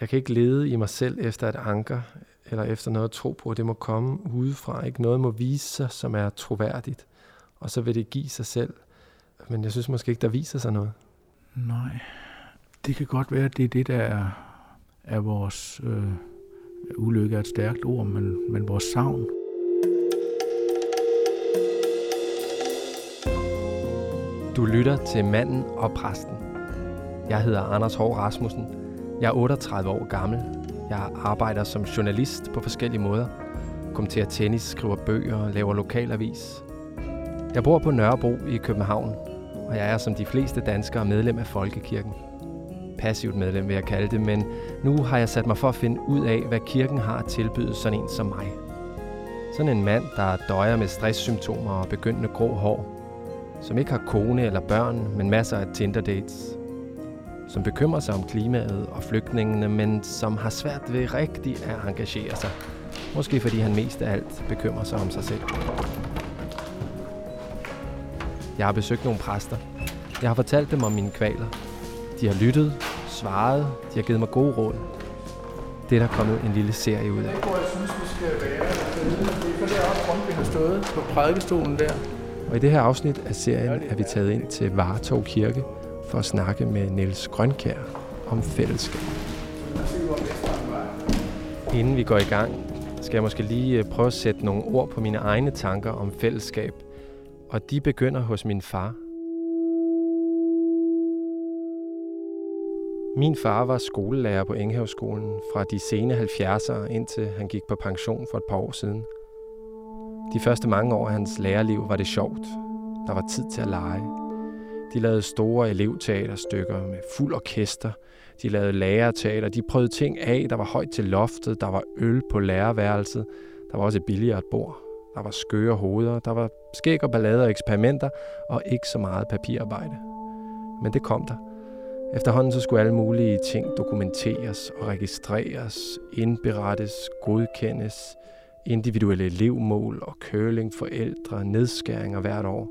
Jeg kan ikke lede i mig selv efter et anker, eller efter noget at tro på, at det må komme udefra. Ikke noget må vise sig, som er troværdigt, og så vil det give sig selv. Men jeg synes måske ikke, der viser sig noget. Nej, det kan godt være, at det er det, der er, er vores øh, ulykke er et stærkt ord, men, men vores savn. Du lytter til Manden og Præsten. Jeg hedder Anders Hård Rasmussen. Jeg er 38 år gammel. Jeg arbejder som journalist på forskellige måder. Kommenterer tennis, skriver bøger og laver lokalavis. Jeg bor på Nørrebro i København, og jeg er som de fleste danskere medlem af Folkekirken. Passivt medlem vil jeg kalde det, men nu har jeg sat mig for at finde ud af, hvad kirken har at tilbyde sådan en som mig. Sådan en mand, der døjer med stresssymptomer og begyndende grå hår, som ikke har kone eller børn, men masser af Tinder-dates, som bekymrer sig om klimaet og flygtningene, men som har svært ved rigtig at engagere sig. Måske fordi han mest af alt bekymrer sig om sig selv. Jeg har besøgt nogle præster. Jeg har fortalt dem om mine kvaler. De har lyttet, svaret, de har givet mig gode råd. Det er der kommet en lille serie ud af. Hvor jeg synes, vi skal være. Det er deroppe rundt, vi har stået på prædikestolen der. Og i det her afsnit af serien er vi taget ind til Vartov Kirke for at snakke med Niels Grønkær om fællesskab. Inden vi går i gang, skal jeg måske lige øh, prøve at sætte nogle ord på mine egne tanker om fællesskab. Og de begynder hos min far. Min far var skolelærer på Enghavsskolen fra de sene 70'ere, indtil han gik på pension for et par år siden. De første mange år af hans lærerliv var det sjovt. Der var tid til at lege. De lavede store elevteaterstykker med fuld orkester. De lavede lærerteater. De prøvede ting af, der var højt til loftet. Der var øl på lærerværelset. Der var også et billigere bord. Der var skøre hoveder. Der var skæg og ballader og eksperimenter. Og ikke så meget papirarbejde. Men det kom der. Efterhånden så skulle alle mulige ting dokumenteres og registreres, indberettes, godkendes, individuelle elevmål og køling, forældre, nedskæringer hvert år.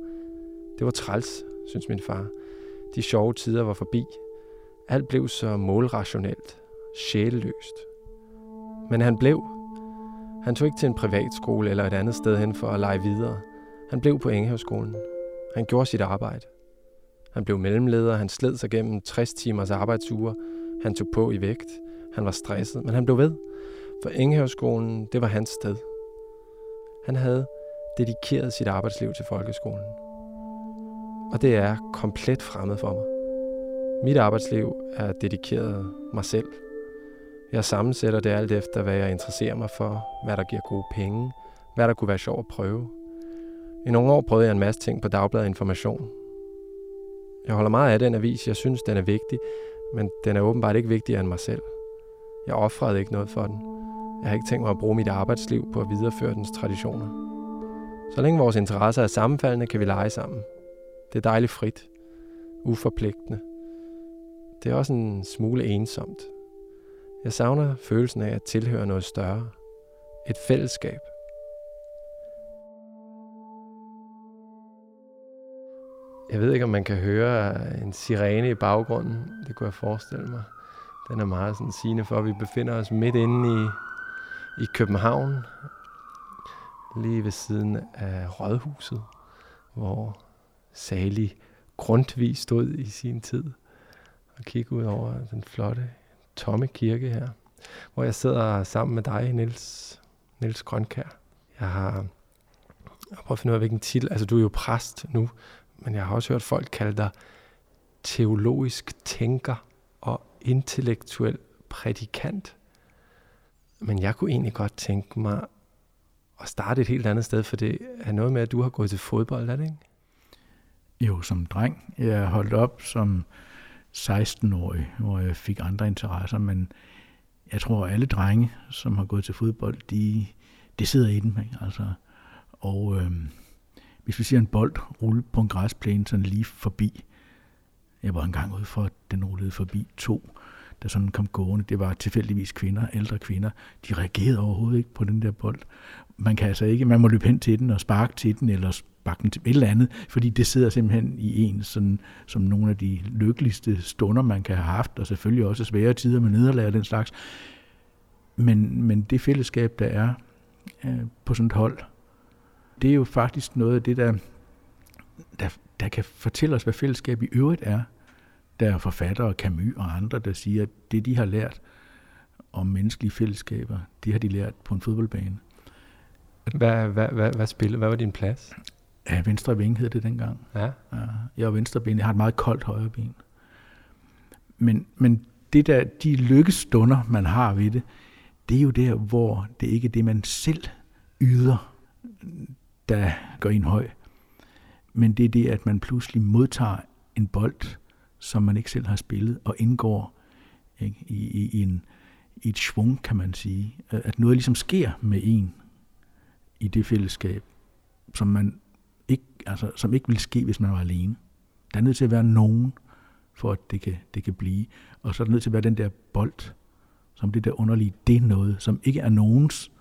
Det var træls, synes min far. De sjove tider var forbi. Alt blev så målrationelt, sjælløst. Men han blev. Han tog ikke til en privatskole eller et andet sted hen for at lege videre. Han blev på Engehavsskolen. Han gjorde sit arbejde. Han blev mellemleder, han sled sig gennem 60 timers arbejdsuger. Han tog på i vægt. Han var stresset, men han blev ved. For Engehavsskolen, det var hans sted. Han havde dedikeret sit arbejdsliv til folkeskolen. Og det er komplet fremmed for mig. Mit arbejdsliv er dedikeret mig selv. Jeg sammensætter det alt efter, hvad jeg interesserer mig for, hvad der giver gode penge, hvad der kunne være sjovt at prøve. I nogle år prøvede jeg en masse ting på Dagbladet Information. Jeg holder meget af den avis, jeg synes, den er vigtig, men den er åbenbart ikke vigtigere end mig selv. Jeg offrede ikke noget for den. Jeg har ikke tænkt mig at bruge mit arbejdsliv på at videreføre dens traditioner. Så længe vores interesser er sammenfaldende, kan vi lege sammen. Det er dejligt frit. Uforpligtende. Det er også en smule ensomt. Jeg savner følelsen af at tilhøre noget større. Et fællesskab. Jeg ved ikke, om man kan høre en sirene i baggrunden. Det kunne jeg forestille mig. Den er meget sådan sigende for, at vi befinder os midt inde i, i København. Lige ved siden af Rådhuset, hvor salig Grundtvig stod i sin tid og kigge ud over den flotte, tomme kirke her, hvor jeg sidder sammen med dig, Niels, Niels Grønkær. Jeg har, jeg prøver at finde ud af, hvilken titel, altså du er jo præst nu, men jeg har også hørt folk kalde dig teologisk tænker og intellektuel prædikant. Men jeg kunne egentlig godt tænke mig at starte et helt andet sted, for det er noget med, at du har gået til fodbold, er det ikke? Jo, som dreng. Jeg holdt op som 16-årig, hvor jeg fik andre interesser, men jeg tror, at alle drenge, som har gået til fodbold, de, de sidder i den. Ikke? Altså, og øh, hvis vi ser en bold rulle på en græsplæne sådan lige forbi, jeg var engang ude for, at den rullede forbi to der sådan kom gående. Det var tilfældigvis kvinder, ældre kvinder. De reagerede overhovedet ikke på den der bold. Man kan altså ikke, man må løbe hen til den og sparke til den, eller sparke den til et eller andet, fordi det sidder simpelthen i en sådan, som nogle af de lykkeligste stunder, man kan have haft, og selvfølgelig også svære tider med nederlag og den slags. Men, men det fællesskab, der er øh, på sådan et hold, det er jo faktisk noget af det, der, der, der kan fortælle os, hvad fællesskab i øvrigt er. Der er forfattere, Camus og andre, der siger, at det, de har lært om menneskelige fællesskaber, det har de lært på en fodboldbane. Hvad, hvad, hvad, hvad spillede? Hvad var din plads? Ja, venstre ving hed det dengang. Ja. ja jeg er venstre ben. Jeg har et meget koldt højre ben. Men, men det der, de lykkestunder, man har ved det, det er jo der, hvor det ikke er det, man selv yder, der går en høj. Men det er det, at man pludselig modtager en bold, som man ikke selv har spillet, og indgår ikke, i, i, i, en, i et svung, kan man sige. At noget ligesom sker med en i det fællesskab, som man ikke, altså, som ikke ville ske, hvis man var alene. Der er nødt til at være nogen, for at det kan, det kan blive. Og så er der nødt til at være den der bold, som det der underlige, det er noget, som ikke er nogens,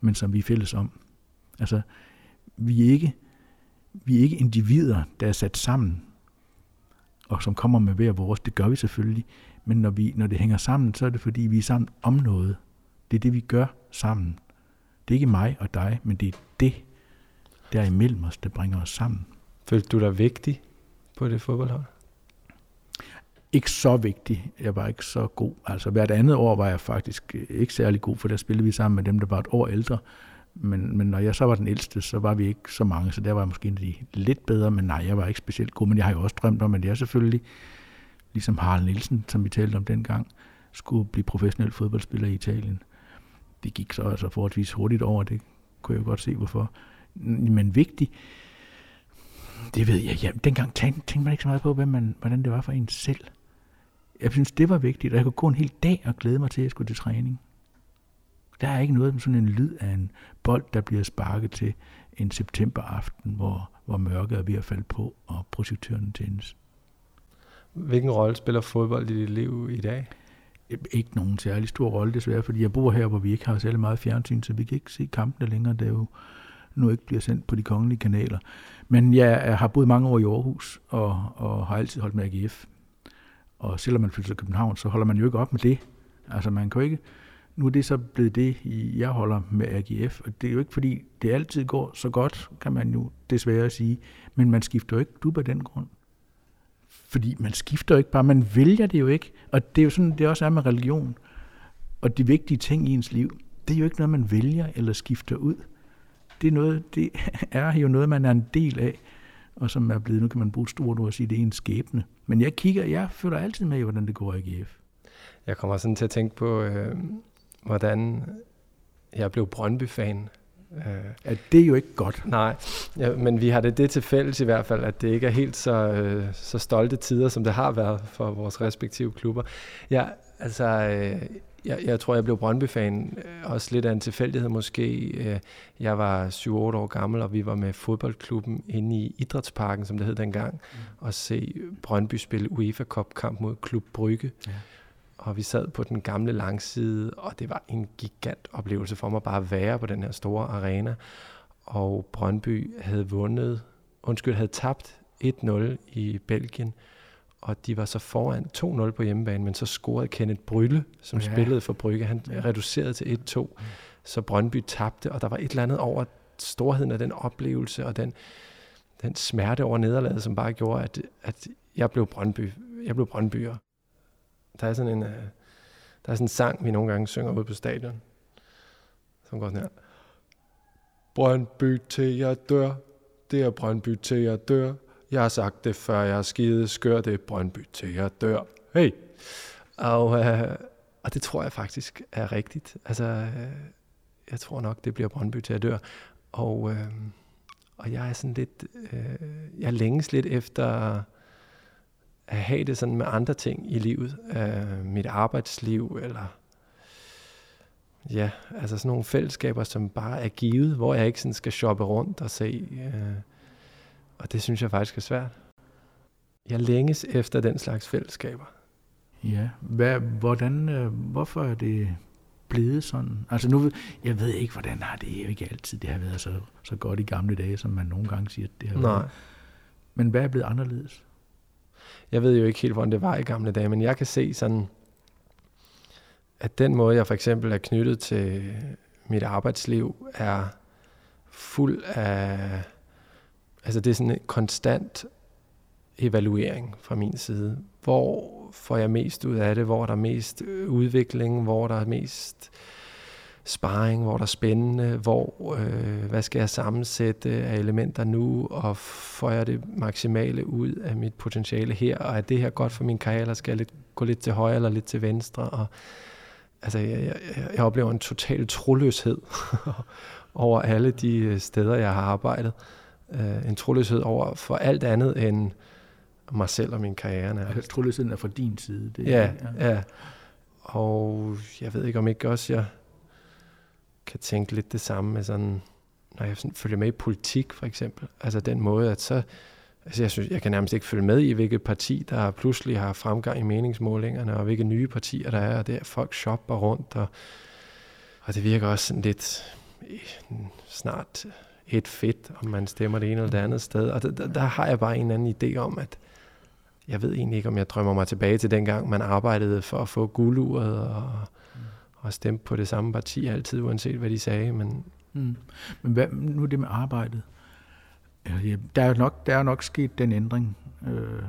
men som vi er fælles om. Altså, vi er ikke, vi er ikke individer, der er sat sammen, og som kommer med hver vores. Det gør vi selvfølgelig. Men når, vi, når det hænger sammen, så er det fordi, vi er sammen om noget. Det er det, vi gør sammen. Det er ikke mig og dig, men det er det, der er imellem os, der bringer os sammen. Følte du dig vigtig på det fodboldhold? Ikke så vigtig. Jeg var ikke så god. Altså hvert andet år var jeg faktisk ikke særlig god, for der spillede vi sammen med dem, der var et år ældre. Men, men når jeg så var den ældste, så var vi ikke så mange, så der var jeg måske de lidt bedre, men nej, jeg var ikke specielt god. Men jeg har jo også drømt om, at jeg selvfølgelig, ligesom Harald Nielsen, som vi talte om dengang, skulle blive professionel fodboldspiller i Italien. Det gik så altså forholdsvis hurtigt over, det kunne jeg jo godt se, hvorfor. Men vigtigt, det ved jeg, ja, dengang tænkte, tænkte man ikke så meget på, hvad man, hvordan det var for en selv. Jeg synes, det var vigtigt, og jeg kunne gå en hel dag og glæde mig til, at jeg skulle til træning. Der er ikke noget med sådan en lyd af en bold, der bliver sparket til en septemberaften, hvor, hvor mørket er ved at falde på, og projektøren tændes. Hvilken rolle spiller fodbold i dit liv i dag? Ikke nogen særlig stor rolle desværre, fordi jeg bor her, hvor vi ikke har særlig meget fjernsyn, så vi kan ikke se kampene længere, der jo nu ikke bliver sendt på de kongelige kanaler. Men jeg har boet mange år i Aarhus, og, og har altid holdt med AGF. Og selvom man flytter til København, så holder man jo ikke op med det. Altså man kan jo ikke, nu er det så blevet det, jeg holder med AGF, og det er jo ikke fordi, det altid går så godt, kan man jo desværre sige, men man skifter jo ikke du på den grund. Fordi man skifter jo ikke bare, man vælger det jo ikke, og det er jo sådan, det også er med religion, og de vigtige ting i ens liv, det er jo ikke noget, man vælger eller skifter ud. Det er, noget, det er jo noget, man er en del af, og som er blevet, nu kan man bruge et stort ord og sige, det er en skæbne. Men jeg kigger, jeg føler altid med i, hvordan det går i AGF. Jeg kommer sådan til at tænke på, øh, hvordan jeg blev Brøndby-fan. Øh, at det er jo ikke godt. Nej, ja, men vi har det det til fælles i hvert fald, at det ikke er helt så, øh, så stolte tider, som det har været for vores respektive klubber. Ja, altså, øh, jeg, jeg tror, jeg blev Brøndby-fan, øh, også lidt af en tilfældighed måske. Øh, jeg var 7-8 år gammel, og vi var med fodboldklubben inde i Idrætsparken, som det hed dengang, mm. og se Brøndby spille UEFA Cup-kamp mod Klub Brygge. Ja og vi sad på den gamle langside, og det var en gigant oplevelse for mig bare at være på den her store arena. Og Brøndby havde vundet, undskyld, havde tabt 1-0 i Belgien, og de var så foran 2-0 på hjemmebane, men så scorede Kenneth Brylle, som ja. spillede for Brygge. Han ja. reducerede til 1-2, ja. så Brøndby tabte, og der var et eller andet over storheden af den oplevelse, og den, den smerte over nederlaget, som bare gjorde, at, at jeg blev Brøndby. Jeg blev Brøndbyer. Der er sådan en, uh, der er sådan en sang, vi nogle gange synger ude på stadion, som går sådan her. Brøndby til jeg dør, det er Brøndby til jeg dør. Jeg har sagt det før, jeg har skide skør, det er Brøndby til jeg dør. Hey! Og, øh, og det tror jeg faktisk er rigtigt. Altså, øh, jeg tror nok, det bliver Brøndby til at dør. Og, øh, og jeg er sådan lidt, øh, jeg længes lidt efter at have det sådan med andre ting i livet, øh, mit arbejdsliv, eller ja, altså sådan nogle fællesskaber, som bare er givet, hvor jeg ikke sådan skal shoppe rundt og se, øh, og det synes jeg faktisk er svært. Jeg længes efter den slags fællesskaber. Ja, Hvad, hvordan, øh, hvorfor er det blevet sådan? Altså nu, jeg ved ikke, hvordan har det jo ikke altid, det har været så, så godt i gamle dage, som man nogle gange siger, det har Nej. været. Men hvad er blevet anderledes? Jeg ved jo ikke helt, hvordan det var i gamle dage, men jeg kan se sådan, at den måde, jeg for eksempel er knyttet til mit arbejdsliv, er fuld af... Altså det er sådan en konstant evaluering fra min side. Hvor får jeg mest ud af det? Hvor er der mest udvikling? Hvor er der mest sparring? Hvor er der spændende? Hvor, øh, hvad skal jeg sammensætte af elementer nu? Og får jeg det maksimale ud af mit potentiale her? Og er det her godt for min karriere? Eller skal jeg lidt, gå lidt til højre eller lidt til venstre? Og, altså, jeg, jeg, jeg oplever en total troløshed over alle de steder, jeg har arbejdet. Uh, en troløshed over for alt andet end mig selv og min karriere. Altså, troløsheden er fra din side. Det, ja, ja, ja. Og jeg ved ikke, om ikke også jeg kan tænke lidt det samme med sådan, når jeg sådan følger med i politik for eksempel. Altså den måde, at så, altså jeg synes, jeg kan nærmest ikke følge med i, hvilket parti, der pludselig har fremgang i meningsmålingerne, og hvilke nye partier der er, og det er folk shopper rundt, og, og det virker også sådan lidt snart et fedt, om man stemmer det ene eller det andet sted. Og der, der, der har jeg bare en anden idé om, at jeg ved egentlig ikke, om jeg drømmer mig tilbage til dengang, man arbejdede for at få gulduret og, mm. Og stemme på det samme parti altid, uanset hvad de sagde. Men, mm. men hvad, nu det med arbejdet. Ja, der, er nok, der er nok sket den ændring øh,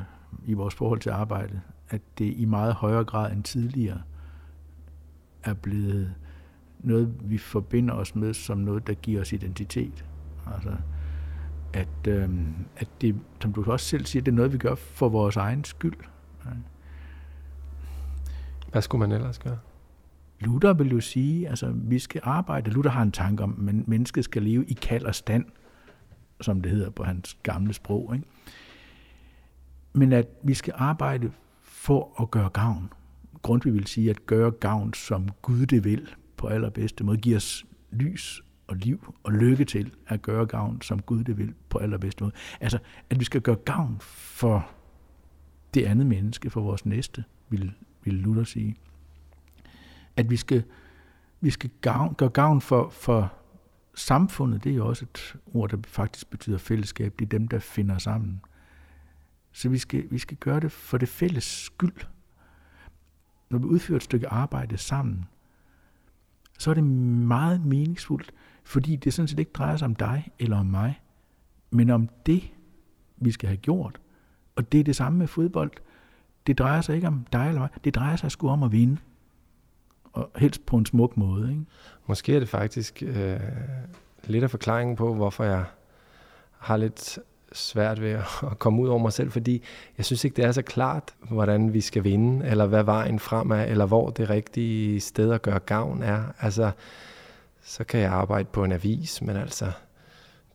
i vores forhold til arbejdet, at det i meget højere grad end tidligere er blevet noget, vi forbinder os med som noget, der giver os identitet. Altså, at, øh, at det, som du også selv siger, det er noget, vi gør for vores egen skyld. Hvad skulle man ellers gøre? Luther vil jo sige, altså vi skal arbejde. Luther har en tanke om, at mennesket skal leve i kald og stand, som det hedder på hans gamle sprog. Ikke? Men at vi skal arbejde for at gøre gavn. Grundtvig vil sige, at gøre gavn, som Gud det vil, på allerbedste måde, giver os lys og liv og lykke til at gøre gavn, som Gud det vil, på allerbedste måde. Altså, at vi skal gøre gavn for det andet menneske, for vores næste, vil, vil Luther sige. At vi skal, vi skal gavn, gøre gavn for, for samfundet, det er jo også et ord, der faktisk betyder fællesskab. Det er dem, der finder sammen. Så vi skal, vi skal gøre det for det fælles skyld. Når vi udfører et stykke arbejde sammen, så er det meget meningsfuldt, fordi det sådan set ikke drejer sig om dig eller om mig, men om det, vi skal have gjort. Og det er det samme med fodbold. Det drejer sig ikke om dig eller mig, det drejer sig sgu om at vinde. Og helst på en smuk måde. Ikke? Måske er det faktisk øh, lidt af forklaringen på, hvorfor jeg har lidt svært ved at komme ud over mig selv, fordi jeg synes ikke, det er så klart, hvordan vi skal vinde, eller hvad vejen frem er, eller hvor det rigtige sted at gøre gavn er. Altså, så kan jeg arbejde på en avis, men altså,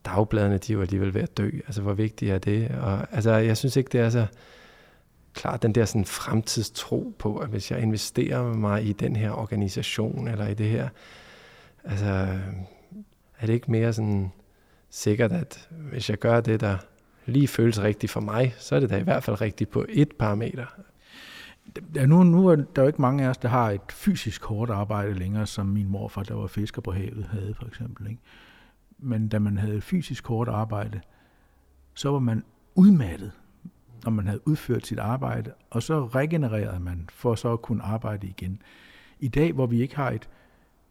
dagbladene, de er jo alligevel ved at dø. Altså, hvor vigtigt er det? Og, altså, jeg synes ikke, det er så klart den der sådan fremtidstro på, at hvis jeg investerer mig i den her organisation, eller i det her, altså, er det ikke mere sådan sikkert, at hvis jeg gør det, der lige føles rigtigt for mig, så er det da i hvert fald rigtigt på et parameter. Ja, nu, nu er der jo ikke mange af os, der har et fysisk hårdt arbejde længere, som min morfar, der var fisker på havet, havde for eksempel. Ikke? Men da man havde fysisk hårdt arbejde, så var man udmattet, når man havde udført sit arbejde, og så regenererede man for så at kunne arbejde igen. I dag, hvor vi ikke har et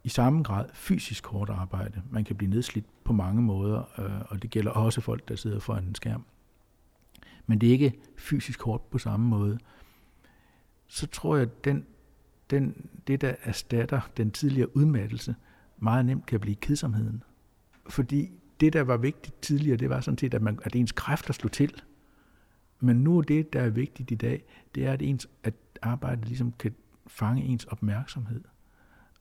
i samme grad fysisk hårdt arbejde, man kan blive nedslidt på mange måder, øh, og det gælder også folk, der sidder foran en skærm. Men det er ikke fysisk hårdt på samme måde så tror jeg, at den, den, det, der erstatter den tidligere udmattelse, meget nemt kan blive kedsomheden. Fordi det, der var vigtigt tidligere, det var sådan set, at, man, at ens kræfter slog til. Men nu er det, der er vigtigt i dag, det er, at, ens, at arbejdet ligesom kan fange ens opmærksomhed.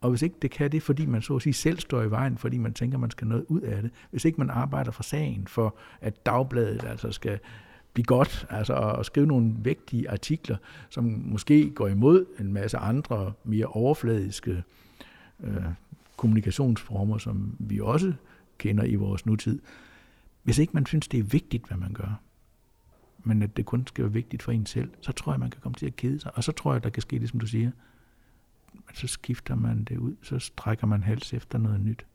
Og hvis ikke det kan det, fordi man så at sige selv står i vejen, fordi man tænker, man skal noget ud af det, hvis ikke man arbejder for sagen, for at dagbladet altså skal blive godt, altså at skrive nogle vægtige artikler, som måske går imod en masse andre mere overfladiske øh, kommunikationsformer, som vi også kender i vores nutid. Hvis ikke man synes, det er vigtigt, hvad man gør, men at det kun skal være vigtigt for en selv, så tror jeg, man kan komme til at kede sig. Og så tror jeg, der kan ske det, som du siger. Så skifter man det ud, så strækker man hals efter noget nyt.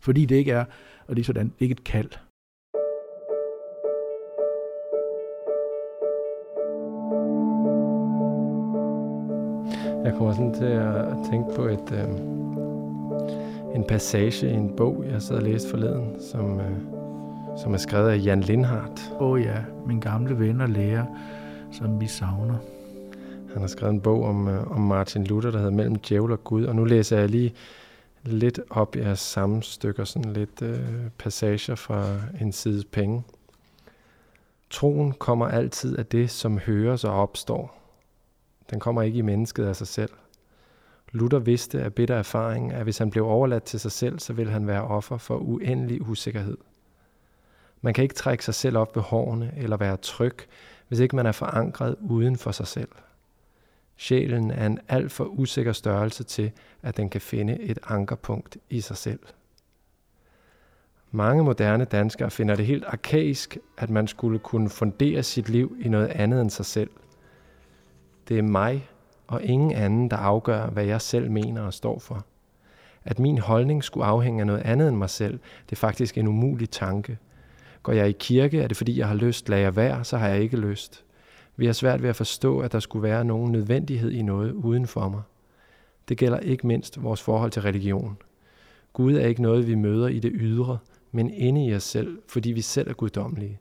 Fordi det ikke er, og det er sådan, det er ikke et kald. Jeg kommer sådan til at tænke på et, øh, en passage i en bog, jeg sad og læste forleden, som, øh, som er skrevet af Jan Lindhardt. Åh oh ja, min gamle ven og lærer, som vi savner. Han har skrevet en bog om, øh, om Martin Luther, der hedder Mellem Djævel og Gud, og nu læser jeg lige lidt op i samme stykker, sådan lidt øh, passager fra en side penge. Troen kommer altid af det, som høres og opstår. Den kommer ikke i mennesket af sig selv. Luther vidste af bitter erfaring, at hvis han blev overladt til sig selv, så ville han være offer for uendelig usikkerhed. Man kan ikke trække sig selv op ved hårene eller være tryg, hvis ikke man er forankret uden for sig selv. Sjælen er en alt for usikker størrelse til, at den kan finde et ankerpunkt i sig selv. Mange moderne danskere finder det helt arkaisk, at man skulle kunne fundere sit liv i noget andet end sig selv. Det er mig og ingen anden, der afgør, hvad jeg selv mener og står for. At min holdning skulle afhænge af noget andet end mig selv, det er faktisk en umulig tanke. Går jeg i kirke, er det fordi, jeg har lyst, lader jeg være, så har jeg ikke lyst. Vi har svært ved at forstå, at der skulle være nogen nødvendighed i noget uden for mig. Det gælder ikke mindst vores forhold til religion. Gud er ikke noget, vi møder i det ydre, men inde i os selv, fordi vi selv er guddommelige.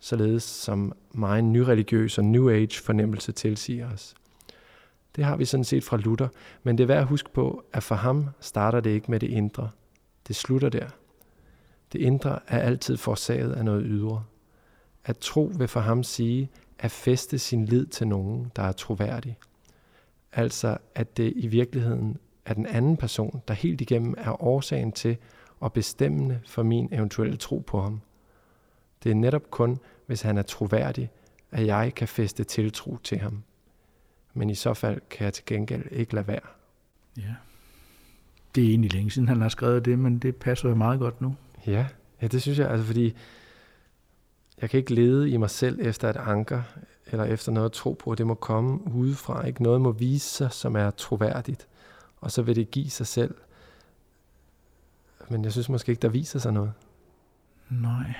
Således som meget nyreligiøs og New Age fornemmelse tilsiger os. Det har vi sådan set fra Luther, men det er værd at huske på, at for ham starter det ikke med det indre. Det slutter der. Det indre er altid forsaget af noget ydre. At tro vil for ham sige at feste sin lid til nogen, der er troværdig. Altså at det i virkeligheden er den anden person, der helt igennem er årsagen til og bestemmende for min eventuelle tro på ham. Det er netop kun, hvis han er troværdig, at jeg kan feste tiltro til ham. Men i så fald kan jeg til gengæld ikke lade være. Ja. Det er egentlig længe siden, han har skrevet det, men det passer jo meget godt nu. Ja, ja det synes jeg, altså fordi jeg kan ikke lede i mig selv efter et anker, eller efter noget at tro på. Det må komme udefra. Ikke? Noget må vise sig, som er troværdigt. Og så vil det give sig selv. Men jeg synes måske ikke, der viser sig noget. Nej.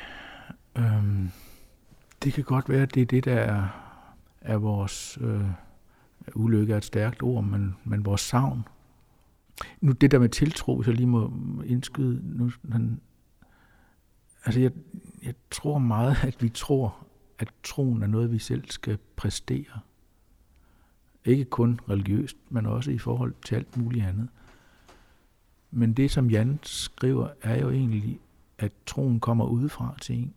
Øhm, det kan godt være, at det er det, der er, er vores øh, ulykke er et stærkt ord, men, men vores savn. Nu det der med tiltro, hvis jeg lige må indskyde, nu, han, altså jeg, jeg tror meget, at vi tror, at troen er noget, vi selv skal præstere. Ikke kun religiøst, men også i forhold til alt muligt andet. Men det, som Jan skriver, er jo egentlig, at troen kommer udefra til en.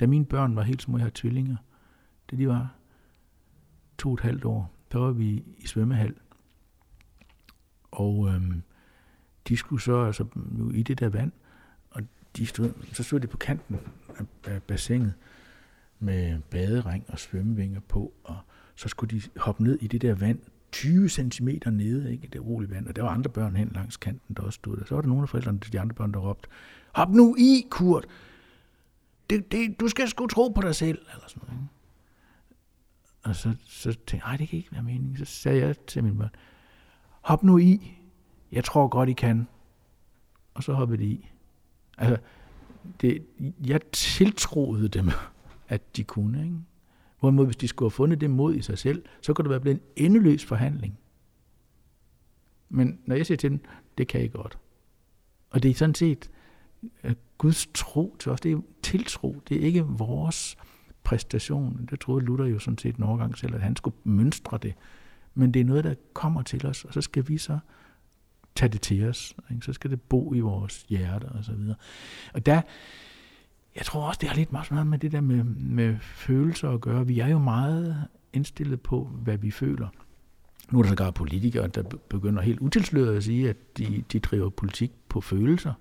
Da mine børn var helt små, jeg har tvillinger, da de var to og et halvt år, der var vi i svømmehal. Og øhm, de skulle så altså i det der vand, de stod, så stod de på kanten af, af bassinet med badering og svømmevinger på, og så skulle de hoppe ned i det der vand, 20 cm nede, ikke, det rolige vand, og der var andre børn hen langs kanten, der også stod der. Så var der nogle af forældrene til de andre børn, der råbte, hop nu i, Kurt! Det, det, du skal sgu tro på dig selv, eller sådan noget. Ikke? Og så, så tænkte jeg, nej, det kan ikke være meningen. Så sagde jeg til min børn, hop nu i. Jeg tror godt, I kan. Og så hoppede de i. Altså, det, jeg tiltroede dem, at de kunne. Ikke? Hvorimod, hvis de skulle have fundet det mod i sig selv, så kunne det være blevet en endeløs forhandling. Men når jeg siger til dem, det kan I godt. Og det er sådan set at Guds tro til os. Det er tiltro. Det er ikke vores præstation. Det troede Luther jo sådan set en overgang selv, at han skulle mønstre det. Men det er noget, der kommer til os, og så skal vi så tage det til os. Ikke? Så skal det bo i vores hjerte og så videre. Og der, jeg tror også, det har lidt meget med det der med, med følelser at gøre. Vi er jo meget indstillet på, hvad vi føler. Nu er der sågar politikere, der begynder helt utilsløret at sige, at de, de driver politik på følelser,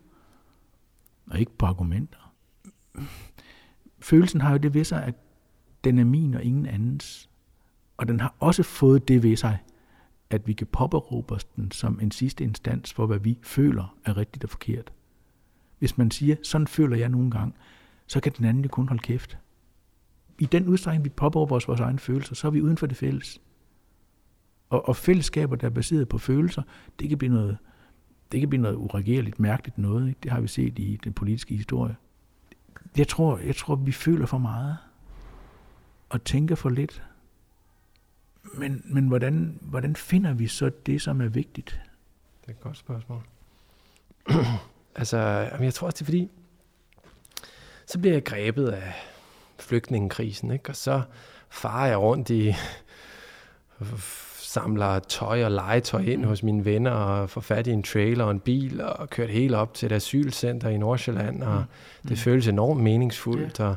og ikke på argumenter følelsen har jo det ved sig, at den er min og ingen andens. Og den har også fået det ved sig, at vi kan påberåbe os den som en sidste instans for, hvad vi føler er rigtigt og forkert. Hvis man siger, sådan føler jeg nogle gange, så kan den anden jo kun holde kæft. i den udstrækning, vi påberåber os vores egne følelser, så er vi uden for det fælles. Og, og fællesskaber, der er baseret på følelser, det kan blive noget, det kan blive noget uregerligt, mærkeligt noget. Ikke? Det har vi set i den politiske historie. Jeg tror, jeg tror, vi føler for meget og tænker for lidt. Men, men hvordan, hvordan finder vi så det, som er vigtigt? Det er et godt spørgsmål. altså, jeg tror også, det er fordi, så bliver jeg grebet af flygtningekrisen, ikke? og så farer jeg rundt i samler tøj og legetøj ind hos mine venner og får fat i en trailer og en bil og kørt helt op til et asylcenter i Nordsjælland, og det mm. føles enormt meningsfuldt. Og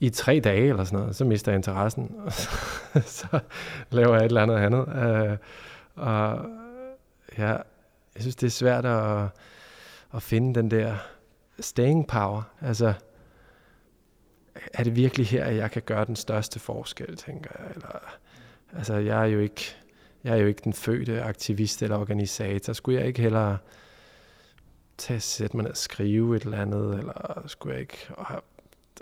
i tre dage eller sådan noget, så mister jeg interessen, og så, så laver jeg et eller andet andet. Øh, og ja, jeg synes, det er svært at, at finde den der staying power. Altså, er det virkelig her, at jeg kan gøre den største forskel, tænker jeg? Eller, altså, jeg er jo ikke, jeg er jo ikke den fødte aktivist eller organisator. Skulle jeg ikke heller tage sætte mig ned og skrive et eller andet, eller skulle jeg ikke...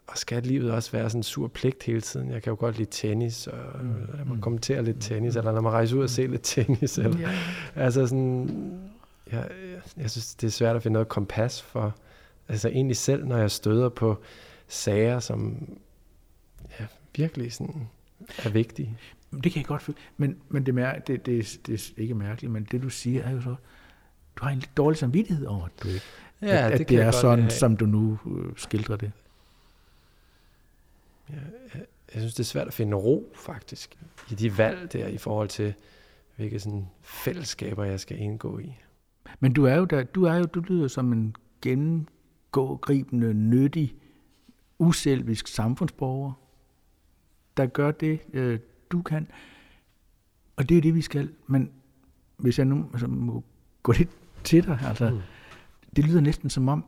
Og, skal livet også være sådan en sur pligt hele tiden? Jeg kan jo godt lide tennis, og mm. lad mig mm. kommentere lidt tennis, mm. eller lad mig rejse ud og se lidt tennis. Eller, yeah. Altså sådan, jeg, jeg, synes, det er svært at finde noget kompas for, altså egentlig selv, når jeg støder på sager, som ja, virkelig sådan er vigtige. Det kan jeg godt føle, men, men det, er, det, det, det er ikke mærkeligt, men det du siger er jo så, du har en lidt dårlig samvittighed over, at du ikke, ja, at, det, at det er sådan, have. som du nu øh, skildrer det. Ja, jeg, jeg synes, det er svært at finde ro, faktisk, i de valg der, i forhold til, hvilke sådan fællesskaber, jeg skal indgå i. Men du er jo, der, du er jo, du lyder som en gennemgribende, nyttig, uselvisk samfundsborger, der gør det, øh, du kan. Og det er det, vi skal. Men hvis jeg nu altså, må gå lidt til dig, altså, mm. det lyder næsten som om,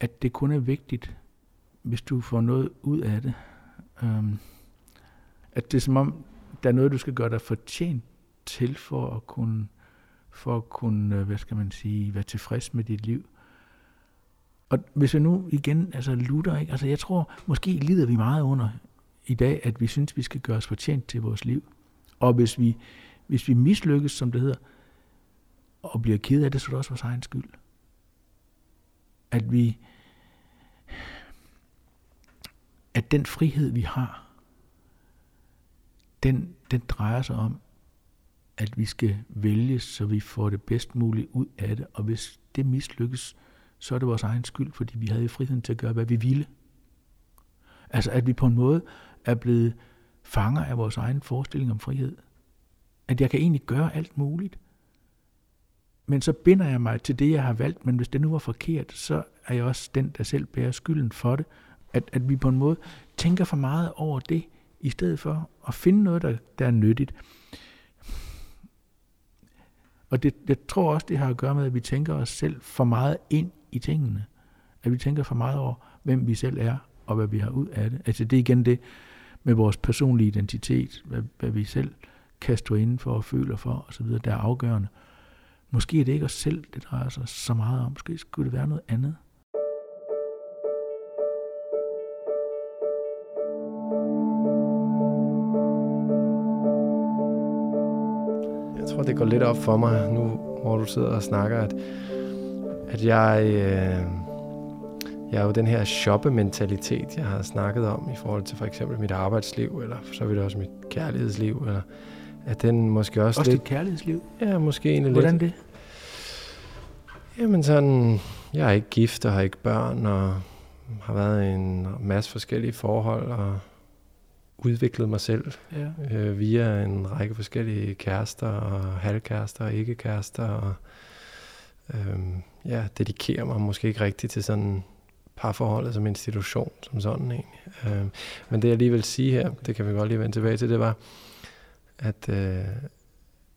at det kun er vigtigt, hvis du får noget ud af det. Øhm, at det er som om, der er noget, du skal gøre dig fortjent til for at kunne, for at kunne, øh, hvad skal man sige, være tilfreds med dit liv. Og hvis jeg nu igen, altså lutter, ikke? Altså jeg tror, måske lider vi meget under i dag, at vi synes, vi skal gøre os fortjent til vores liv. Og hvis vi, hvis vi mislykkes, som det hedder, og bliver ked af det, så er det også vores egen skyld. At vi, at den frihed, vi har, den, den drejer sig om, at vi skal vælge, så vi får det bedst muligt ud af det. Og hvis det mislykkes, så er det vores egen skyld, fordi vi havde friheden til at gøre, hvad vi ville. Altså at vi på en måde er blevet fanger af vores egen forestilling om frihed. At jeg kan egentlig gøre alt muligt. Men så binder jeg mig til det, jeg har valgt, men hvis det nu var forkert, så er jeg også den, der selv bærer skylden for det. At, at vi på en måde tænker for meget over det, i stedet for at finde noget, der, der er nyttigt. Og det, jeg tror også, det har at gøre med, at vi tænker os selv for meget ind i tingene. At vi tænker for meget over, hvem vi selv er, og hvad vi har ud af det. Altså det er igen det med vores personlige identitet, hvad, hvad vi selv kaster ind for og føler for osv., der er afgørende. Måske er det ikke os selv, det drejer sig så meget om. Måske skulle det være noget andet. Tror, det går lidt op for mig nu, hvor du sidder og snakker, at, at jeg... Øh jeg er jo den her shoppementalitet, jeg har snakket om i forhold til for eksempel mit arbejdsliv, eller så vil det også mit kærlighedsliv, eller at den måske også, også lidt... dit kærlighedsliv? Ja, måske egentlig Hvordan lidt. det? Jamen sådan, jeg er ikke gift og har ikke børn, og har været i en masse forskellige forhold, og udviklet mig selv ja. øh, via en række forskellige kærester, og halvkærester og ikke-kærester, og øh, ja, dedikerer mig måske ikke rigtigt til sådan parforholdet som institution, som sådan egentlig. Øh, men det jeg lige vil sige her, det kan vi godt lige vende tilbage til, det var, at, øh,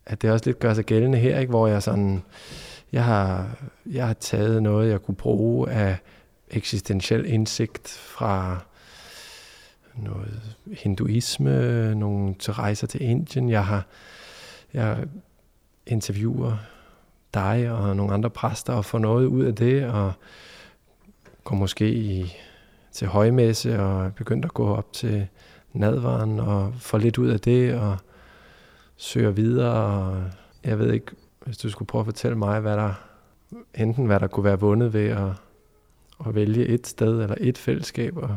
at det også lidt gør sig gældende her, ikke? hvor jeg sådan, jeg har, jeg har taget noget, jeg kunne bruge af eksistentiel indsigt fra noget hinduisme, nogle til rejser til Indien. Jeg har jeg interviewer dig og nogle andre præster og får noget ud af det, og går måske i, til højmesse og begynder at gå op til nadvaren og får lidt ud af det og søger videre. Og jeg ved ikke, hvis du skulle prøve at fortælle mig, hvad der, enten hvad der kunne være vundet ved at, at vælge et sted eller et fællesskab og,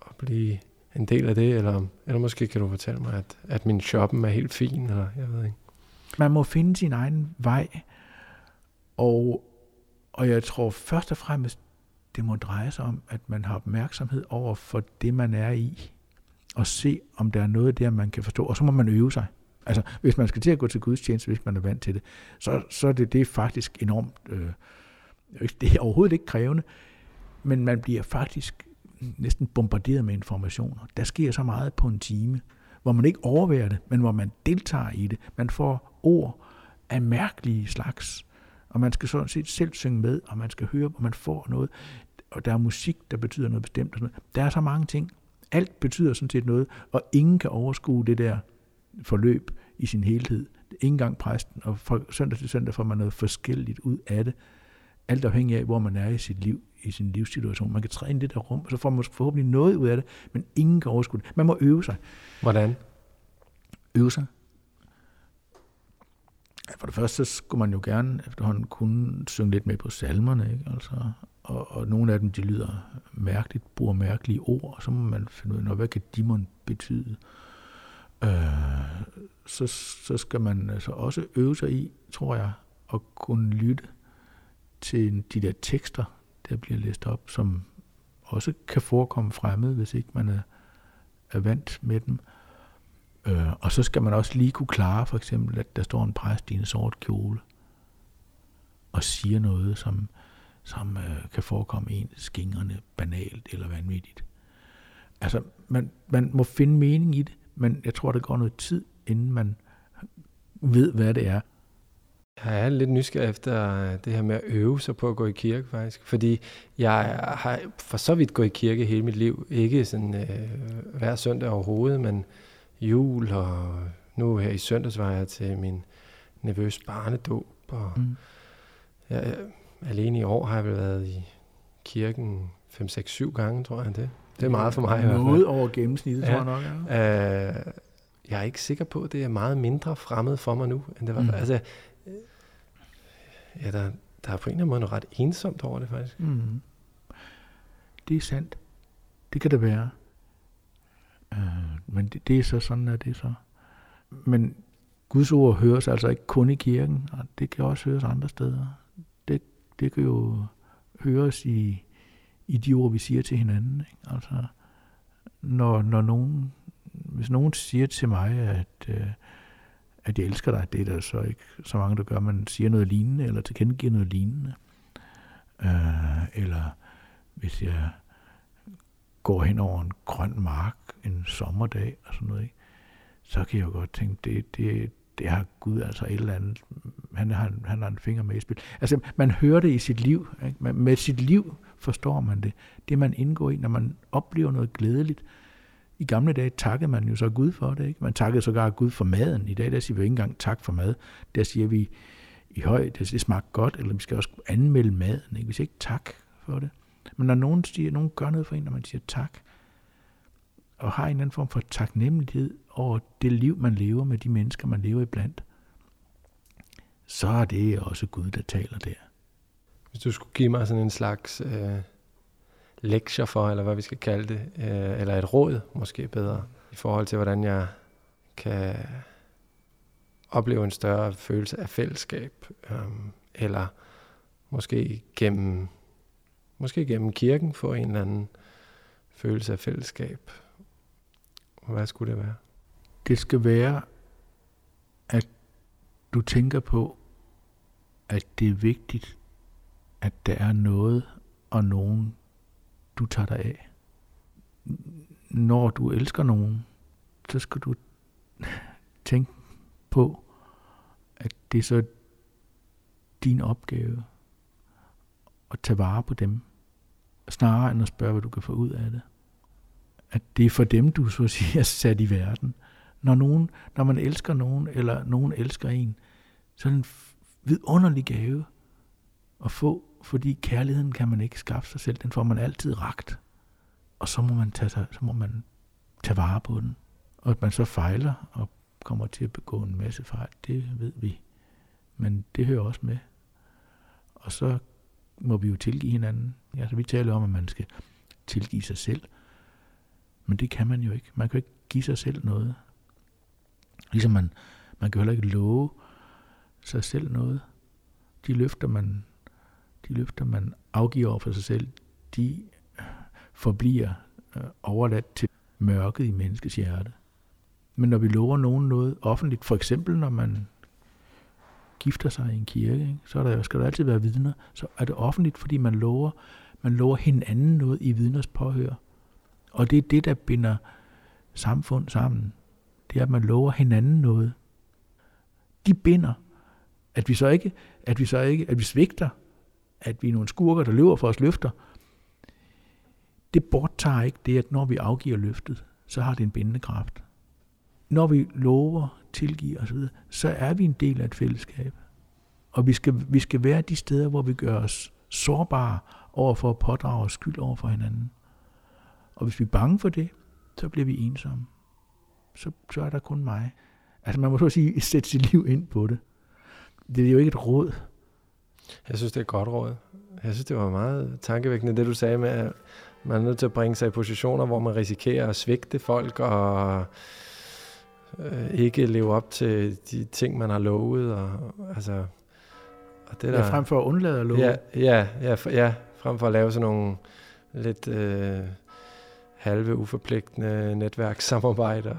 og blive en del af det, eller, eller måske kan du fortælle mig, at, at min shoppen er helt fin, eller jeg ved ikke. Man må finde sin egen vej, og, og jeg tror først og fremmest, det må dreje sig om, at man har opmærksomhed over for det, man er i, og se, om der er noget der, man kan forstå, og så må man øve sig. Altså, hvis man skal til at gå til gudstjeneste, hvis man er vant til det, så, så er det, det er faktisk enormt, øh, det er overhovedet ikke krævende, men man bliver faktisk næsten bombarderet med informationer. Der sker så meget på en time, hvor man ikke overværer det, men hvor man deltager i det. Man får ord af mærkelige slags, og man skal sådan set selv synge med, og man skal høre, og man får noget. Og der er musik, der betyder noget bestemt. Og sådan noget. Der er så mange ting. Alt betyder sådan set noget, og ingen kan overskue det der forløb i sin helhed. Ingen engang præsten, og fra søndag til søndag får man noget forskelligt ud af det. Alt afhængig af, hvor man er i sit liv, i sin livssituation. Man kan træde ind i det der rum, og så får man forhåbentlig noget ud af det, men ingen kan overskue det. Man må øve sig. Hvordan? Øve sig. For det første, så skulle man jo gerne efterhånden kunne synge lidt med på salmerne, ikke? Altså, og, og nogle af dem, de lyder mærkeligt, bruger mærkelige ord, og så må man finde ud af, hvad kan må betyde? Øh, så, så skal man altså også øve sig i, tror jeg, at kunne lytte til de der tekster, der bliver læst op, som også kan forekomme fremmed, hvis ikke man er, er vant med dem. Øh, og så skal man også lige kunne klare, for eksempel, at der står en præst i en sort kjole og siger noget, som, som øh, kan forekomme en skingrende, banalt eller vanvittigt. Altså, man, man må finde mening i det, men jeg tror, der går noget tid, inden man ved, hvad det er. Jeg er lidt nysgerrig efter det her med at øve sig på at gå i kirke, faktisk. Fordi jeg har for så vidt gået i kirke hele mit liv. Ikke sådan øh, hver søndag overhovedet, men jul, og nu her i søndags var jeg til min nervøs barnedåb. Og mm. jeg, alene i år har jeg vel været i kirken 5-6-7 gange, tror jeg det. Det er meget for mig. Noget over gennemsnittet, ja. tror jeg nok. Ja. Øh, jeg er ikke sikker på, at det er meget mindre fremmed for mig nu, end det var. Mm. Altså, ja, der, der er på en eller anden måde noget ret ensomt over det, faktisk. Mm. Det er sandt. Det kan det være. Øh, men det, det er så sådan, at det er så. Men Guds ord høres altså ikke kun i kirken, og det kan også høres andre steder. Det, det kan jo høres i, i de ord, vi siger til hinanden. Ikke? Altså, når, når nogen, hvis nogen siger til mig, at, øh, at jeg elsker dig, det er der så ikke så mange, der gør, man siger noget lignende, eller tilkendegiver noget lignende. Øh, eller hvis jeg går hen over en grøn mark en sommerdag og sådan noget, ikke? så kan jeg jo godt tænke, det, det, det har Gud altså et eller andet, han, har, han har en finger med i spil. Altså, man hører det i sit liv. Ikke? Med sit liv forstår man det. Det, man indgår i, når man oplever noget glædeligt. I gamle dage takkede man jo så Gud for det. Ikke? Man takkede sågar Gud for maden. I dag der siger vi ikke engang tak for mad. Der siger vi i høj, det, det smagte godt, eller vi skal også anmelde maden. Ikke? Vi siger ikke tak for det. Men når nogen, siger, nogen gør noget for en, når man siger tak, og har en eller anden form for taknemmelighed over det liv, man lever med de mennesker, man lever iblandt, så er det også Gud, der taler der. Hvis du skulle give mig sådan en slags øh, lektier for, eller hvad vi skal kalde det, øh, eller et råd måske bedre, i forhold til, hvordan jeg kan opleve en større følelse af fællesskab, øh, eller måske gennem, måske gennem kirken få en eller anden følelse af fællesskab. Hvad skulle det være? Det skal være, at du tænker på, at det er vigtigt, at der er noget og nogen, du tager dig af. Når du elsker nogen, så skal du tænke på, at det er så din opgave at tage vare på dem, snarere end at spørge, hvad du kan få ud af det. At det er for dem, du så at sige er sat i verden. Når, nogen, når man elsker nogen, eller nogen elsker en, så er det en vidunderlig gave at få, fordi kærligheden kan man ikke skaffe sig selv. Den får man altid ragt. Og så må man tage, sig, så må man tage vare på den. Og at man så fejler og kommer til at begå en masse fejl, det ved vi. Men det hører også med. Og så må vi jo tilgive hinanden. Altså, vi taler om, at man skal tilgive sig selv. Men det kan man jo ikke. Man kan jo ikke give sig selv noget. Ligesom man, man kan heller ikke love sig selv noget. De løfter, man, de løfter, man afgiver over for sig selv, de øh, forbliver øh, overladt til mørket i menneskets hjerte. Men når vi lover nogen noget offentligt, for eksempel når man gifter sig i en kirke, ikke, så er der, skal der altid være vidner, så er det offentligt, fordi man lover, man lover hinanden noget i vidners påhør. Og det er det, der binder samfund sammen. Det er, at man lover hinanden noget. De binder, at vi så ikke, at vi så ikke, at vi svigter, at vi er nogle skurker, der løber for os løfter. Det borttager ikke det, at når vi afgiver løftet, så har det en bindende kraft. Når vi lover, tilgiver osv., så er vi en del af et fællesskab. Og vi skal, vi skal være de steder, hvor vi gør os sårbare over for at pådrage os skyld over for hinanden. Og hvis vi er bange for det, så bliver vi ensomme. Så, så er der kun mig. Altså man må så sige, sætte sit liv ind på det. Det er jo ikke et råd. Jeg synes, det er et godt råd. Jeg synes, det var meget tankevækkende, det du sagde med, at man er nødt til at bringe sig i positioner, hvor man risikerer at svigte folk og øh, ikke leve op til de ting, man har lovet. Og, altså, og det der, ja, frem for at undlade at love. Ja, ja, ja, ja, frem for at lave sådan nogle lidt øh, halve uforpligtende netværkssamarbejder.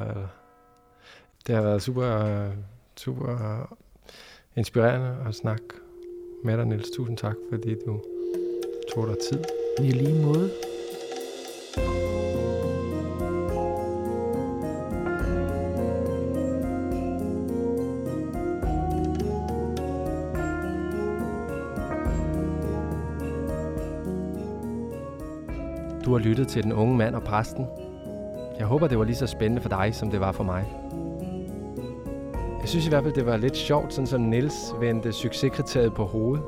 Det har været super, super inspirerende at snakke med dig, Niels. Tusind tak, fordi du tog dig tid. I lige måde. Du har lyttet til Den Unge Mand og Præsten. Jeg håber, det var lige så spændende for dig, som det var for mig. Jeg synes i hvert fald, det var lidt sjovt, sådan som Nils vendte succeskriteriet på hovedet.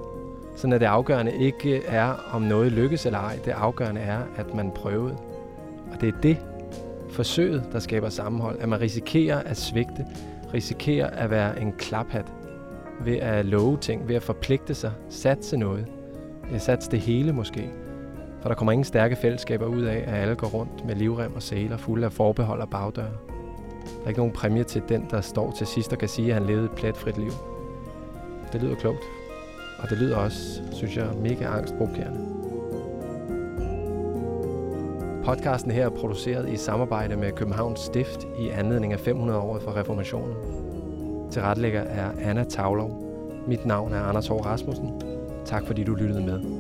Sådan at det afgørende ikke er, om noget lykkes eller ej. Det afgørende er, at man prøvede. Og det er det forsøget, der skaber sammenhold. At man risikerer at svigte, risikerer at være en klaphat ved at love ting, ved at forpligte sig, satse noget. Satse det hele måske. For der kommer ingen stærke fællesskaber ud af, at alle går rundt med livrem og sæler fulde af forbehold og bagdøre. Der er ikke nogen præmie til den, der står til sidst og kan sige, at han levede et pletfrit liv. Det lyder klogt. Og det lyder også, synes jeg, mega angstprovokerende. Podcasten her er produceret i samarbejde med Københavns Stift i anledning af 500 år for reformationen. Tilretlægger er Anna Tavlov. Mit navn er Anders Hård Rasmussen. Tak fordi du lyttede med.